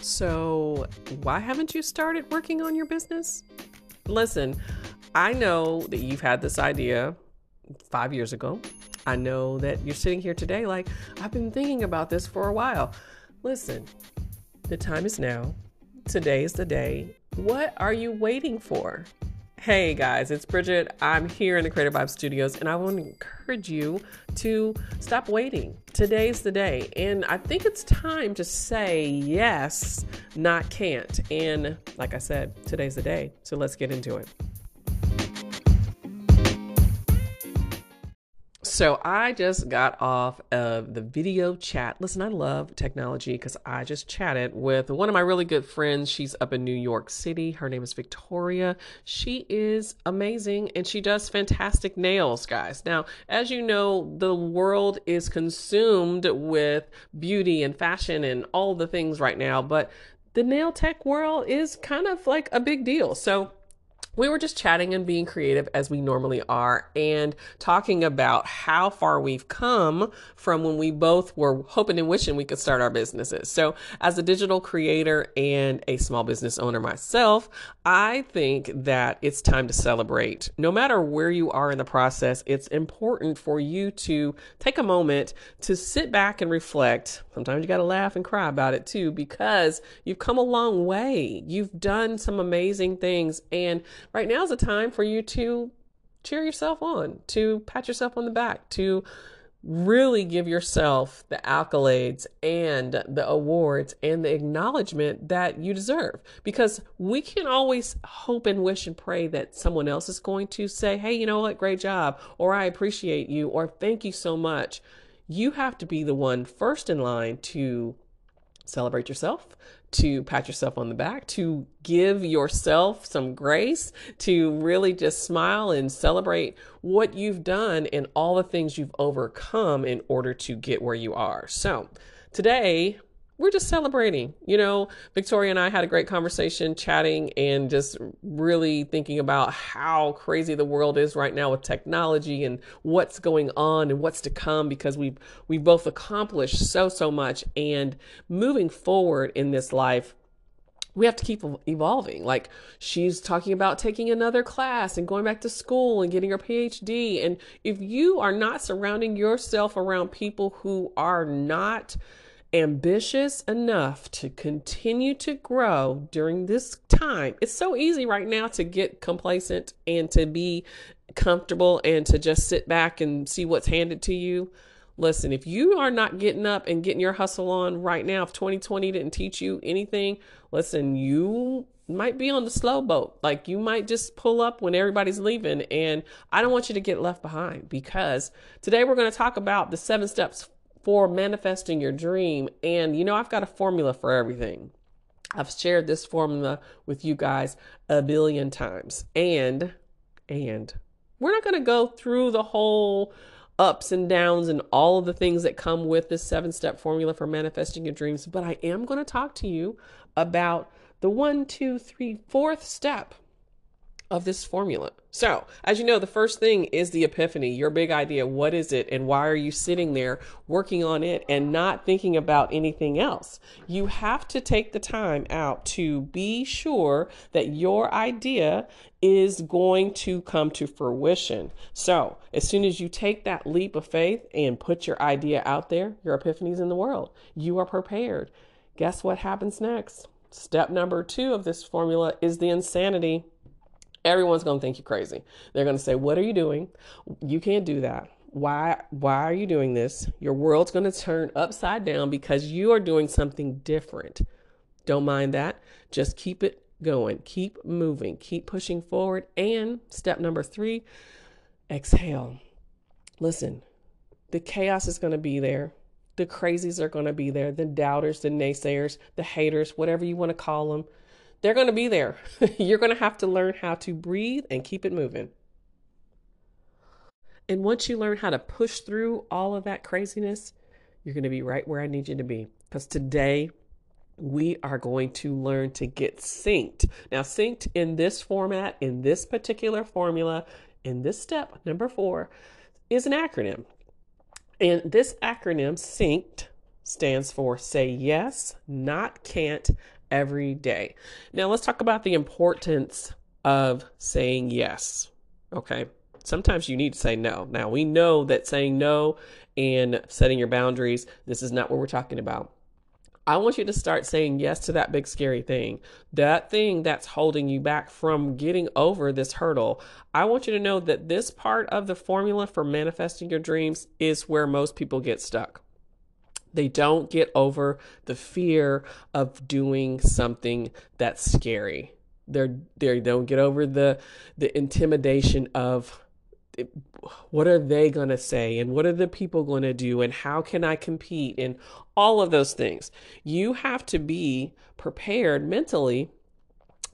So, why haven't you started working on your business? Listen, I know that you've had this idea five years ago. I know that you're sitting here today like, I've been thinking about this for a while. Listen, the time is now. Today is the day. What are you waiting for? Hey guys, it's Bridgette. I'm here in the Creative Vibe Studios, and I want to encourage you to stop waiting. Today's the day, and I think it's time to say yes, not can't. And like I said, today's the day, so let's get into it. So I just got off of the video chat. Listen, I love technology because I just chatted with one of my really good friends. She's up in New York City. Her name is Victoria. She is amazing and she does fantastic nails, guys. Now, as you know, the world is consumed with beauty and fashion and all the things right now, but the nail tech world is kind of like a big deal. So we were just chatting and being creative as we normally are and talking about how far we've come from when we both were hoping and wishing we could start our businesses. So, as a digital creator and a small business owner myself, I think that it's time to celebrate. No matter where you are in the process, it's important for you to take a moment to sit back and reflect. Sometimes you got to laugh and cry about it too because you've come a long way. You've done some amazing things and right now is the time for you to cheer yourself on, to pat yourself on the back, to really give yourself the accolades and the awards and the acknowledgement that you deserve. Because we can always hope and wish and pray that someone else is going to say, hey, you know what, great job, or I appreciate you, or thank you so much. You have to be the one first in line to celebrate yourself, to pat yourself on the back, to give yourself some grace, to really just smile and celebrate what you've done and all the things you've overcome in order to get where you are. So, today we're just celebrating. You know, Victoria and I had a great conversation chatting and just really thinking about how crazy the world is right now with technology and what's going on and what's to come because we've we've both accomplished so so much and moving forward in this life we have to keep evolving. Like she's talking about taking another class and going back to school and getting her PhD. And if you are not surrounding yourself around people who are not ambitious enough to continue to grow during this time. It's so easy right now to get complacent and to be comfortable and to just sit back and see what's handed to you. Listen, if you are not getting up and getting your hustle on right now, if 2020 didn't teach you anything, listen, you might be on the slow boat. Like you might just pull up when everybody's leaving. And I don't want you to get left behind because today we're going to talk about the seven steps for manifesting your dream. And you know, I've got a formula for everything. I've shared this formula with you guys a billion times. And, and we're not going to go through the whole ups and downs and all of the things that come with this seven step formula for manifesting your dreams, but I am going to talk to you about the one, two, three, fourth step of this formula. So, as you know, the first thing is the epiphany, your big idea. What is it? And why are you sitting there working on it and not thinking about anything else? You have to take the time out to be sure that your idea is going to come to fruition. So, as soon as you take that leap of faith and put your idea out there, your epiphany's in the world. You are prepared. Guess what happens next? Step number two of this formula is the insanity everyone's going to think you're crazy. They're going to say, "What are you doing? You can't do that. Why why are you doing this? Your world's going to turn upside down because you are doing something different." Don't mind that. Just keep it going. Keep moving. Keep pushing forward. And step number 3, exhale. Listen. The chaos is going to be there. The crazies are going to be there. The doubters, the naysayers, the haters, whatever you want to call them they're going to be there. You're going to have to learn how to breathe and keep it moving. And once you learn how to push through all of that craziness, you're going to be right where I need you to be. Because today, we are going to learn to get synced. Now, synced in this format, in this particular formula, in this step, number four, is an acronym. And this acronym, synced, stands for say yes, not can't every day. Now, let's talk about the importance of saying yes. Okay. Sometimes you need to say no. Now, we know that saying no and setting your boundaries, this is not what we're talking about. I want you to start saying yes to that big scary thing. That thing that's holding you back from getting over this hurdle. I want you to know that this part of the formula for manifesting your dreams is where most people get stuck. They don't get over the fear of doing something that's scary. They're they don't get over the the intimidation of what are they going to say and what are the people going to do and how can I compete and all of those things. You have to be prepared mentally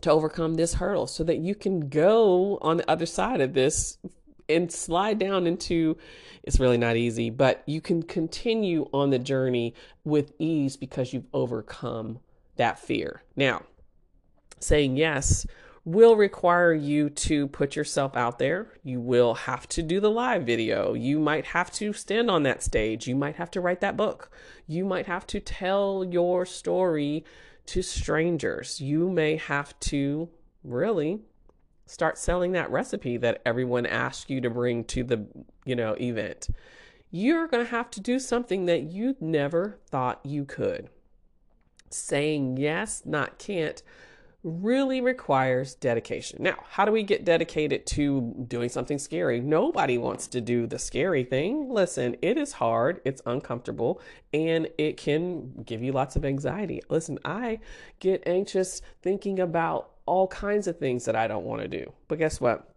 to overcome this hurdle so that you can go on the other side of this and slide down into it's really not easy, but you can continue on the journey with ease because you've overcome that fear. Now, saying yes will require you to put yourself out there. You will have to do the live video. You might have to stand on that stage. You might have to write that book. You might have to tell your story to strangers. You may have to really start selling that recipe that everyone asks you to bring to the, you know, event. You're going to have to do something that you never thought you could. Saying yes, not can't really requires dedication. Now, how do we get dedicated to doing something scary? Nobody wants to do the scary thing. Listen, it is hard, it's uncomfortable, and it can give you lots of anxiety. Listen, I get anxious thinking about all kinds of things that I don't want to do. But guess what?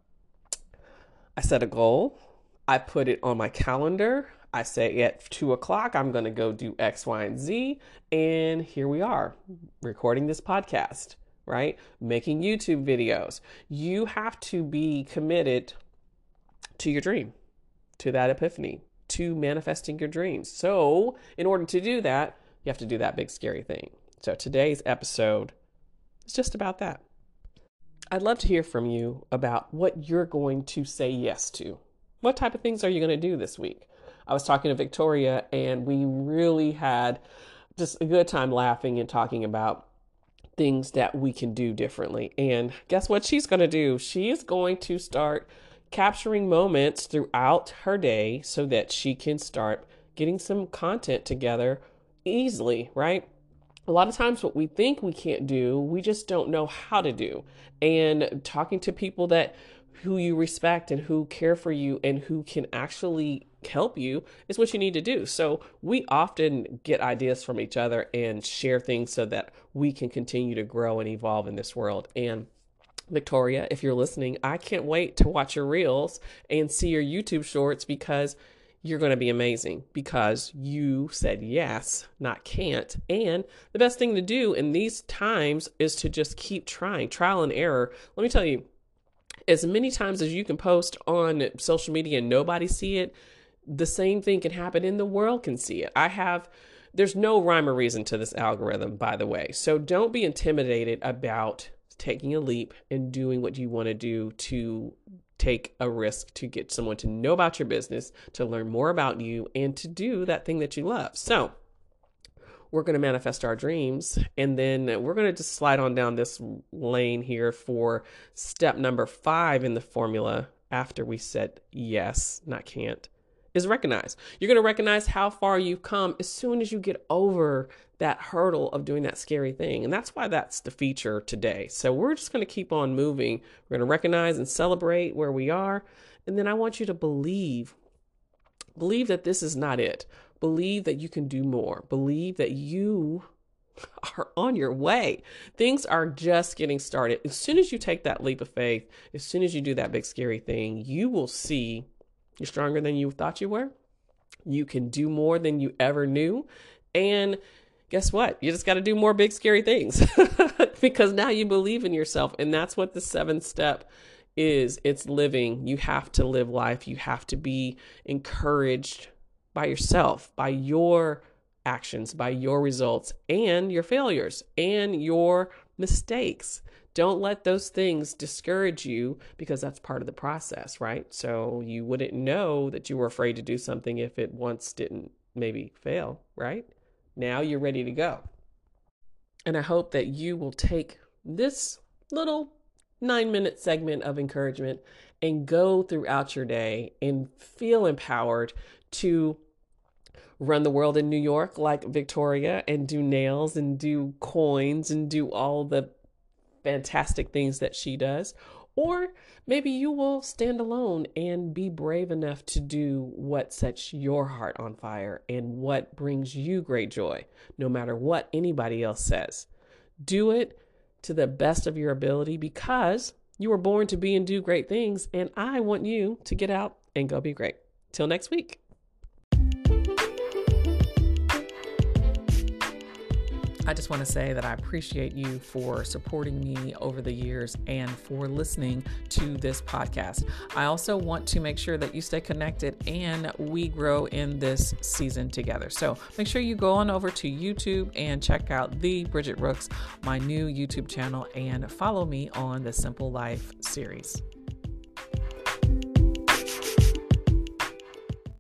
I set a goal, I put it on my calendar. I say at two o'clock, I'm going to go do X, Y, and Z. And here we are recording this podcast right? Making YouTube videos. You have to be committed to your dream, to that epiphany, to manifesting your dreams. So, in order to do that, you have to do that big scary thing. So, today's episode is just about that. I'd love to hear from you about what you're going to say yes to. What type of things are you going to do this week? I was talking to Victoria, and we really had just a good time laughing and talking about things that we can do differently. And guess what she's going to do? She is going to start capturing moments throughout her day so that she can start getting some content together easily, right? A lot of times, what we think we can't do, we just don't know how to do. And talking to people that who you respect and who care for you and who can actually help you is what you need to do. So we often get ideas from each other and share things so that we can continue to grow and evolve in this world. And Victoria, if you're listening, I can't wait to watch your reels and see your YouTube shorts because you're going to be amazing because you said yes, not can't. And the best thing to do in these times is to just keep trying, trial and error. Let me tell you, as many times as you can post on social media and nobody see it, the same thing can happen and the world can see it. I have there's no rhyme or reason to this algorithm, by the way. So don't be intimidated about taking a leap and doing what you want to do to take a risk to get someone to know about your business, to learn more about you, and to do that thing that you love. So we're going to manifest our dreams. And then we're going to just slide on down this lane here for step number five in the formula after we said yes, not can't is recognize. You're going to recognize how far you've come as soon as you get over that hurdle of doing that scary thing. And that's why that's the feature today. So we're just going to keep on moving. We're going to recognize and celebrate where we are. And then I want you to believe believe that this is not it. Believe that you can do more. Believe that you are on your way. Things are just getting started. As soon as you take that leap of faith, as soon as you do that big scary thing, you will see you're stronger than you thought you were. You can do more than you ever knew. And guess what? You just got to do more big, scary things because now you believe in yourself. And that's what the seventh step is it's living. You have to live life. You have to be encouraged by yourself, by your actions, by your results, and your failures, and your mistakes. Don't let those things discourage you because that's part of the process, right? So you wouldn't know that you were afraid to do something if it once didn't maybe fail, right? Now you're ready to go. And I hope that you will take this little nine minute segment of encouragement and go throughout your day and feel empowered to run the world in New York like Victoria and do nails and do coins and do all the fantastic things that she does. Or maybe you will stand alone and be brave enough to do what sets your heart on fire and what brings you great joy, no matter what anybody else says. Do it to the best of your ability because you were born to be and do great things, and I want you to get out and go be great. Till next week. I just want to say that I appreciate you for supporting me over the years and for listening to this podcast. I also want to make sure that you stay connected and we grow in this season together. So make sure you go on over to YouTube and check out the Bridgette Rooks, my new YouTube channel, and follow me on the Simple Life series.